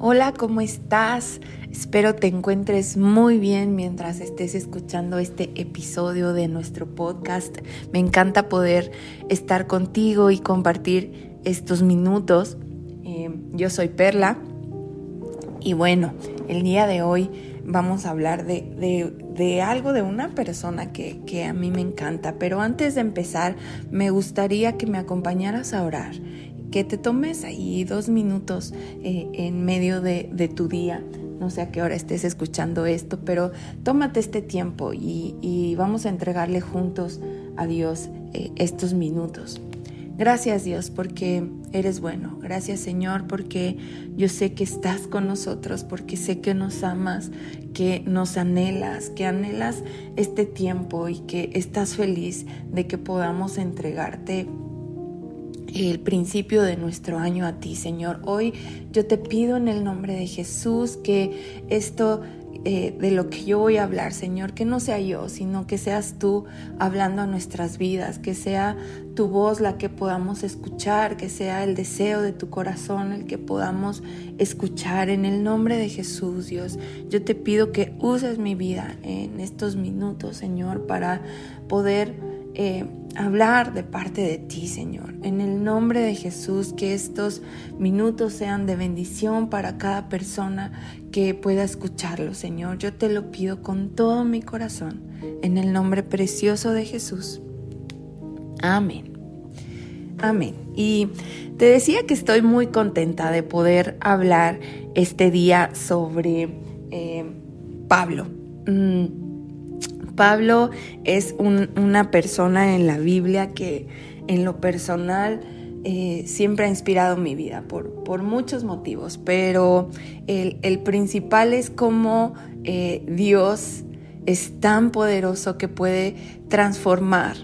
Hola, ¿cómo estás? Espero te encuentres muy bien mientras estés escuchando este episodio de nuestro podcast. Me encanta poder estar contigo y compartir estos minutos. Eh, yo soy Perla y bueno, el día de hoy vamos a hablar de, algo de una persona que, que a mí me encanta. Pero antes de empezar, me gustaría que me acompañaras a orar que te tomes ahí dos minutos eh, en medio de, tu día. No sé a qué hora estés escuchando esto, pero tómate este tiempo y, vamos a entregarle juntos a Dios eh, estos minutos. Gracias Dios porque eres bueno. Gracias Señor porque yo sé que estás con nosotros, porque sé que nos amas, que nos anhelas, que anhelas este tiempo y que estás feliz de que podamos entregarte el principio de nuestro año a ti, Señor. Hoy yo te pido en el nombre de Jesús que esto eh, de lo que yo voy a hablar, Señor, que no sea yo, sino que seas tú hablando a nuestras vidas, que sea tu voz la que podamos escuchar, que sea el deseo de tu corazón el que podamos escuchar en el nombre de Jesús, Dios. Yo te pido que uses mi vida en estos minutos, Señor, para poder eh, hablar de parte de ti, Señor. En el nombre de Jesús, que estos minutos sean de bendición para cada persona que pueda escucharlo, Señor. Yo te lo pido con todo mi corazón, en el nombre precioso de Jesús. Amén. Amén. Y te decía que estoy muy contenta de poder hablar este día sobre eh, Pablo. Mm, Pablo es una persona en la Biblia que en lo personal eh, siempre ha inspirado mi vida por, muchos motivos, pero el, principal es cómo eh, Dios es tan poderoso que puede transformar,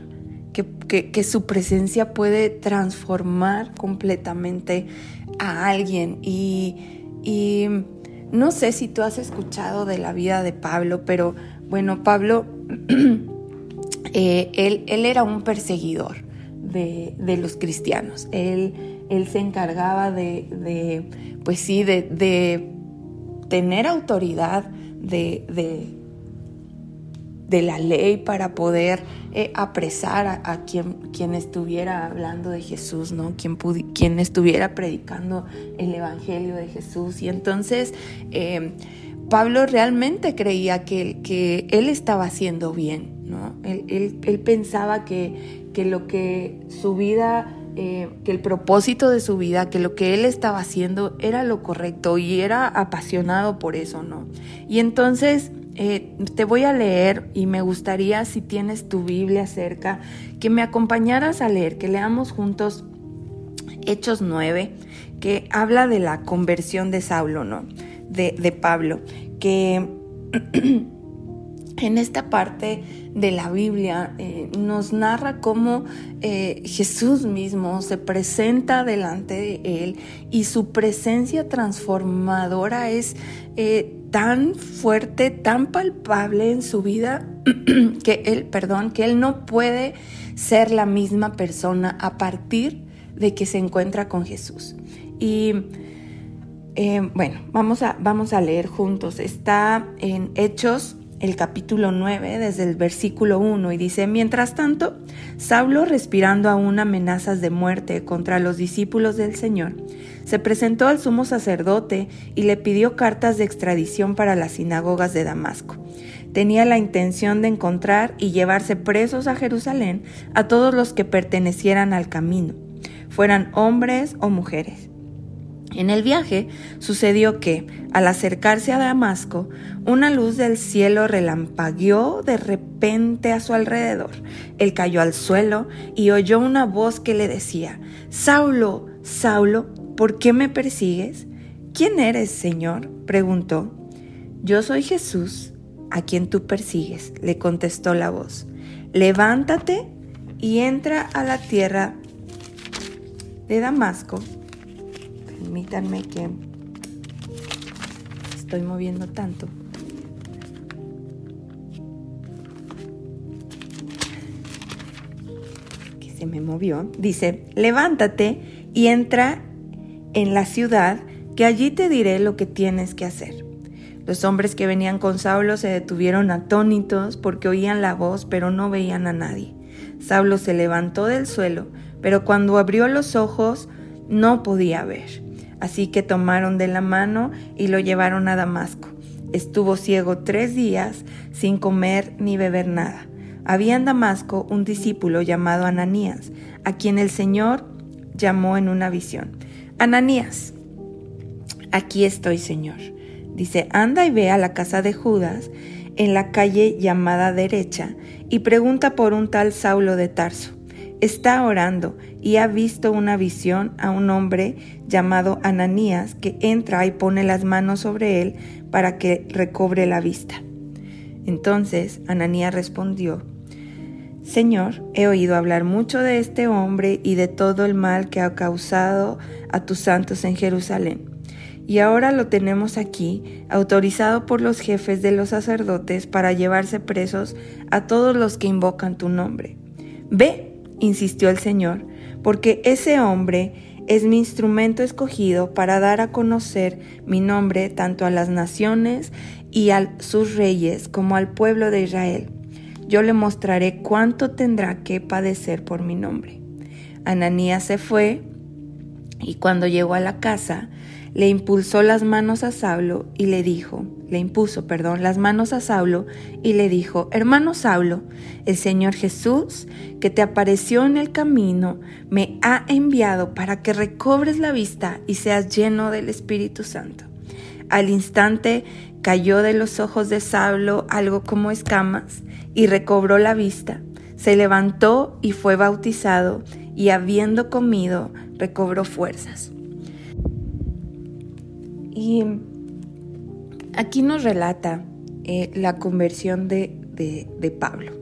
que, su presencia puede transformar completamente a alguien. Y, y no sé si tú has escuchado de la vida de Pablo, pero bueno, Pablo Eh, él, era un perseguidor de, los cristianos. Él, él se encargaba de, pues sí, de, tener autoridad de, la ley para poder eh, apresar a, quien, estuviera hablando de Jesús, ¿no? Quien, quien estuviera predicando el Evangelio de Jesús. Y entonces... Eh, Pablo realmente creía que, que él estaba haciendo bien, ¿no? Él, pensaba que, que, lo que su vida, eh, que el propósito de su vida, que lo que él estaba haciendo era lo correcto y era apasionado por eso, ¿no? Y entonces eh, te voy a leer y me gustaría, si tienes tu Biblia cerca, que me acompañaras a leer, que leamos juntos Hechos 9, que habla de la conversión de Saulo, ¿no? De, Pablo, que en esta parte de la Biblia eh, nos narra cómo eh, Jesús mismo se presenta delante de él y su presencia transformadora es eh, tan fuerte, tan palpable en su vida que él, perdón, que él no puede ser la misma persona a partir de que se encuentra con Jesús. Y eh, bueno, vamos a, vamos a leer juntos. Está en Hechos, el capítulo 9, desde el versículo 1, y dice, mientras tanto, Saulo, respirando aún amenazas de muerte contra los discípulos del Señor, se presentó al sumo sacerdote y le pidió cartas de extradición para las sinagogas de Damasco. Tenía la intención de encontrar y llevarse presos a Jerusalén a todos los que pertenecieran al camino, fueran hombres o mujeres. En el viaje sucedió que, al acercarse a Damasco, una luz del cielo relampagueó de repente a su alrededor. Él cayó al suelo y oyó una voz que le decía, Saulo, Saulo, ¿por qué me persigues? ¿Quién eres, Señor? preguntó. Yo soy Jesús, a quien tú persigues, le contestó la voz. Levántate y entra a la tierra de Damasco permítanme que estoy moviendo tanto. Que se me movió. Dice, levántate y entra en la ciudad que allí te diré lo que tienes que hacer. Los hombres que venían con Saulo se detuvieron atónitos porque oían la voz pero no veían a nadie. Saulo se levantó del suelo, pero cuando abrió los ojos no podía ver. Así que tomaron de la mano y lo llevaron a Damasco. Estuvo ciego tres días sin comer ni beber nada. Había en Damasco un discípulo llamado Ananías, a quien el Señor llamó en una visión. Ananías, aquí estoy, Señor. Dice, anda y ve a la casa de Judas en la calle llamada derecha y pregunta por un tal Saulo de Tarso está orando y ha visto una visión a un hombre llamado Ananías que entra y pone las manos sobre él para que recobre la vista. Entonces Ananías respondió, Señor, he oído hablar mucho de este hombre y de todo el mal que ha causado a tus santos en Jerusalén. Y ahora lo tenemos aquí, autorizado por los jefes de los sacerdotes para llevarse presos a todos los que invocan tu nombre. Ve insistió el Señor, porque ese hombre es mi instrumento escogido para dar a conocer mi nombre tanto a las naciones y a sus reyes como al pueblo de Israel. Yo le mostraré cuánto tendrá que padecer por mi nombre. Ananías se fue y cuando llegó a la casa, le impulsó las manos a Saulo y le dijo, le impuso, perdón, las manos a Saulo y le dijo, hermano Saulo, el Señor Jesús, que te apareció en el camino, me ha enviado para que recobres la vista y seas lleno del Espíritu Santo. Al instante cayó de los ojos de Saulo algo como escamas y recobró la vista. Se levantó y fue bautizado y habiendo comido recobró fuerzas. Y aquí nos relata eh, la conversión de, Pablo,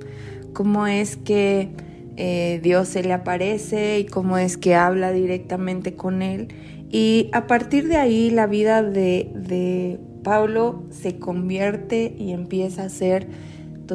cómo es que eh, Dios se le aparece y cómo es que habla directamente con él. Y a partir de ahí la vida de, de Pablo se convierte y empieza a ser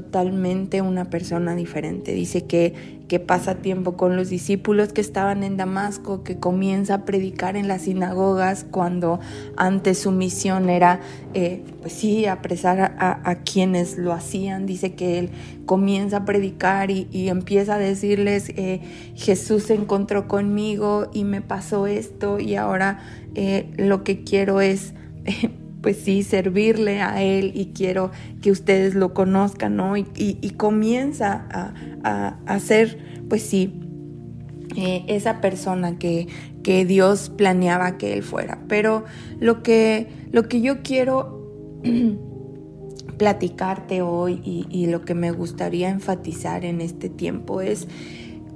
totalmente una persona diferente. Dice que, que pasa tiempo con los discípulos que estaban en Damasco, que comienza a predicar en las sinagogas cuando antes su misión era, eh, pues sí, apresar a, quienes lo hacían. Dice que él comienza a predicar y, empieza a decirles, eh, Jesús se encontró conmigo y me pasó esto y ahora eh, lo que quiero es pues sí, servirle a Él y quiero que ustedes lo conozcan, ¿no? Y, comienza a, a, ser, pues sí, eh, esa persona que, que, Dios planeaba que Él fuera. Pero lo que, lo que yo quiero platicarte hoy y, y lo que me gustaría enfatizar en este tiempo es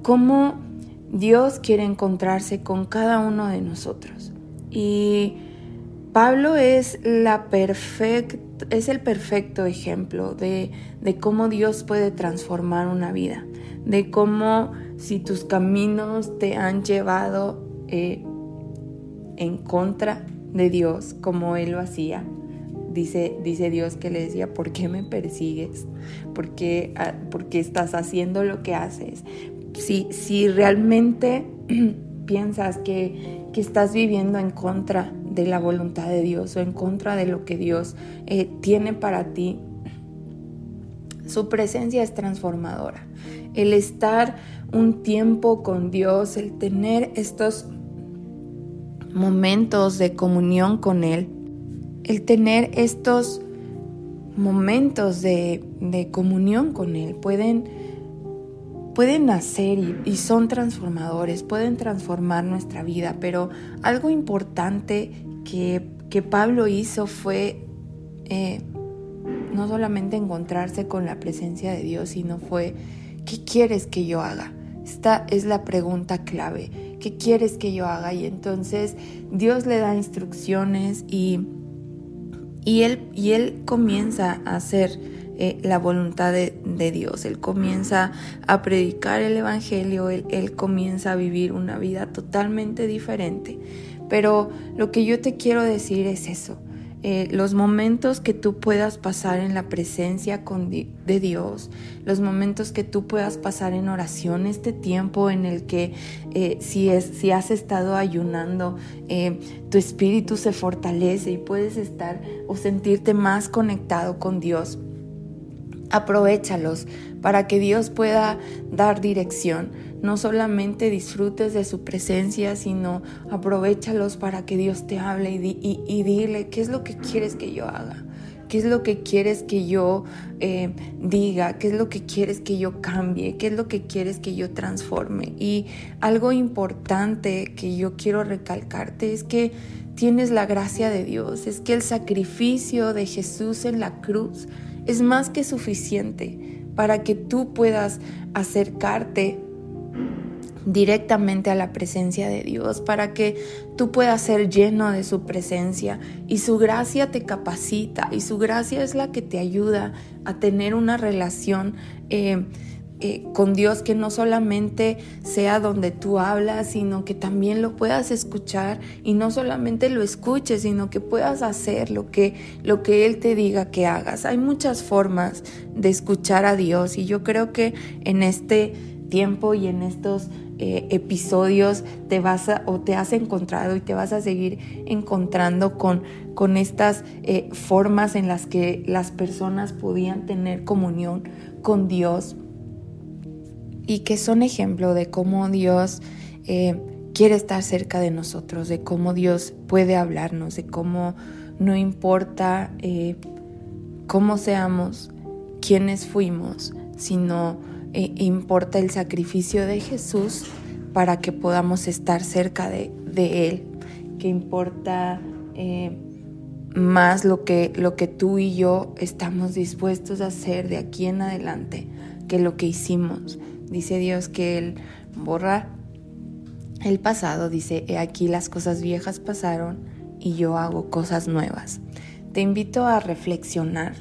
cómo Dios quiere encontrarse con cada uno de nosotros. Y Pablo es, la es el perfecto ejemplo de, cómo Dios puede transformar una vida, de cómo si tus caminos te han llevado eh, en contra de Dios, como Él lo hacía, dice, dice Dios que le decía, ¿por qué me persigues? ¿Por qué, ah, estás haciendo lo que haces? Si, si realmente piensas que, que estás viviendo en contra de la voluntad de Dios o en contra de lo que Dios eh, tiene para ti, su presencia es transformadora. El estar un tiempo con Dios, el tener estos momentos de comunión con Él, el tener estos momentos de, comunión con Él, pueden, pueden nacer y, son transformadores, pueden transformar nuestra vida, pero algo importante que, Pablo hizo fue eh, no solamente encontrarse con la presencia de Dios, sino fue, ¿qué quieres que yo haga? Esta es la pregunta clave. ¿Qué quieres que yo haga? Y entonces Dios le da instrucciones y, y, él, y él comienza a hacer eh, la voluntad de, Dios. Él comienza a predicar el Evangelio, él comienza a vivir una vida totalmente diferente. Pero lo que yo te quiero decir es eso. eh, los momentos que tú puedas pasar en la presencia de Dios, los momentos que tú puedas pasar en oración, este tiempo en el que eh, si, es, si has estado ayunando, tu espíritu se fortalece y puedes estar o sentirte más conectado con Dios. Aprovechalos para que Dios pueda dar dirección. No solamente disfrutes de su presencia, sino aprovechalos para que Dios te hable y, dile qué es lo que quieres que yo haga, qué es lo que quieres que yo eh, diga, qué es lo que quieres que yo cambie, qué es lo que quieres que yo transforme. Y algo importante que yo quiero recalcarte es que tienes la gracia de Dios, es que el sacrificio de Jesús en la cruz es más que suficiente para que tú puedas acercarte directamente a la presencia de Dios para que tú puedas ser lleno de su presencia. Y su gracia te capacita y su gracia es la que te ayuda a tener una relación eh, eh, con Dios que no solamente sea donde tú hablas, sino que también lo puedas escuchar y no solamente lo escuches, sino que puedas hacer lo que, lo que Él te diga que hagas. Hay muchas formas de escuchar a Dios y yo creo que en este tiempo y en estos eh, episodios te vas a, o te has encontrado y te vas a seguir encontrando con, con estas eh, formas en las que las personas podían tener comunión con Dios y que son ejemplo de cómo Dios eh, quiere estar cerca de nosotros, de cómo Dios puede hablarnos, de cómo no importa cómo seamos, quiénes fuimos, sino e importa el sacrificio de Jesús para que podamos estar cerca de, Él, que importa eh, más lo que, lo que tú y yo estamos dispuestos a hacer de aquí en adelante que lo que hicimos. Dice Dios que Él borra el pasado, dice, he aquí las cosas viejas pasaron y yo hago cosas nuevas. Te invito a reflexionar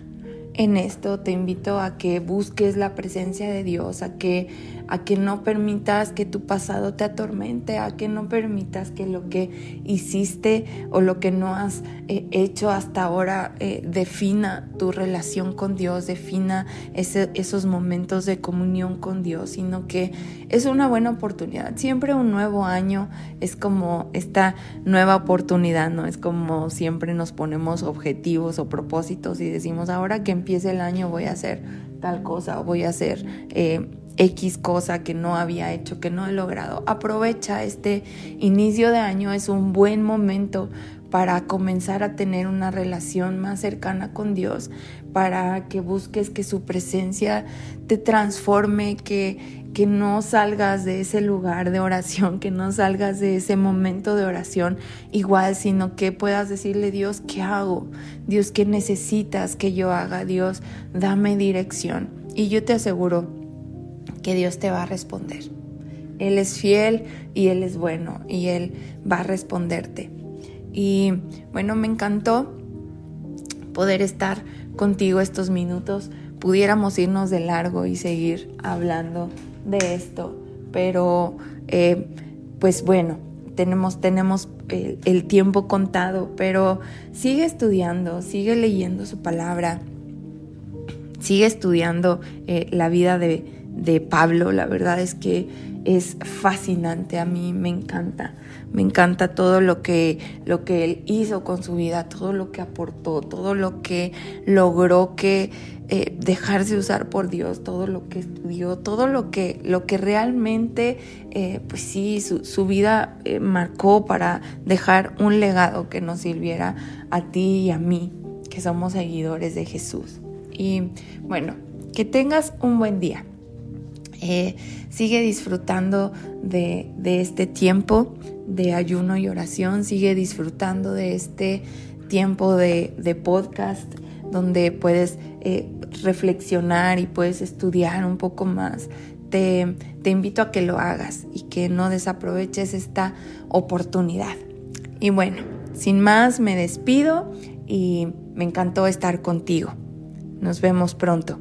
en esto, te invito a que busques la presencia de Dios, a que a que no permitas que tu pasado te atormente, a que no permitas que lo que hiciste o lo que no has eh, hecho hasta ahora eh, defina tu relación con Dios, defina esos momentos de comunión con Dios, sino que es una buena oportunidad. Siempre un nuevo año es como esta nueva oportunidad, ¿no? Es como siempre nos ponemos objetivos o propósitos y decimos, ahora que empiece el año voy a hacer tal cosa o voy a hacer... Eh, X cosa que no había hecho, que no he logrado. Aprovecha este inicio de año, es un buen momento para comenzar a tener una relación más cercana con Dios, para que busques que su presencia te transforme, que, que no salgas de ese lugar de oración, que no salgas de ese momento de oración igual, sino que puedas decirle, Dios, ¿qué hago? Dios, ¿qué necesitas que yo haga? Dios, dame dirección. Y yo te aseguro, que Dios te va a responder. Él es fiel y Él es bueno y Él va a responderte. Y bueno, me encantó poder estar contigo estos minutos. Pudiéramos irnos de largo y seguir hablando de esto, pero eh, pues bueno, tenemos, tenemos el, tiempo contado, pero sigue estudiando, sigue leyendo su palabra, sigue estudiando eh, la vida de, de Pablo, la verdad es que es fascinante, a mí me encanta, me encanta todo lo que, lo que él hizo con su vida, todo lo que aportó, todo lo que logró que eh, dejarse usar por Dios, todo lo que estudió, todo lo que, lo que realmente, eh, pues sí, su, vida eh, marcó para dejar un legado que nos sirviera a ti y a mí, que somos seguidores de Jesús. Y bueno, que tengas un buen día. Eh, sigue disfrutando de, este tiempo de ayuno y oración, sigue disfrutando de este tiempo de, podcast donde puedes eh, reflexionar y puedes estudiar un poco más. Te, te invito a que lo hagas y que no desaproveches esta oportunidad. Y bueno, sin más, me despido y me encantó estar contigo. Nos vemos pronto.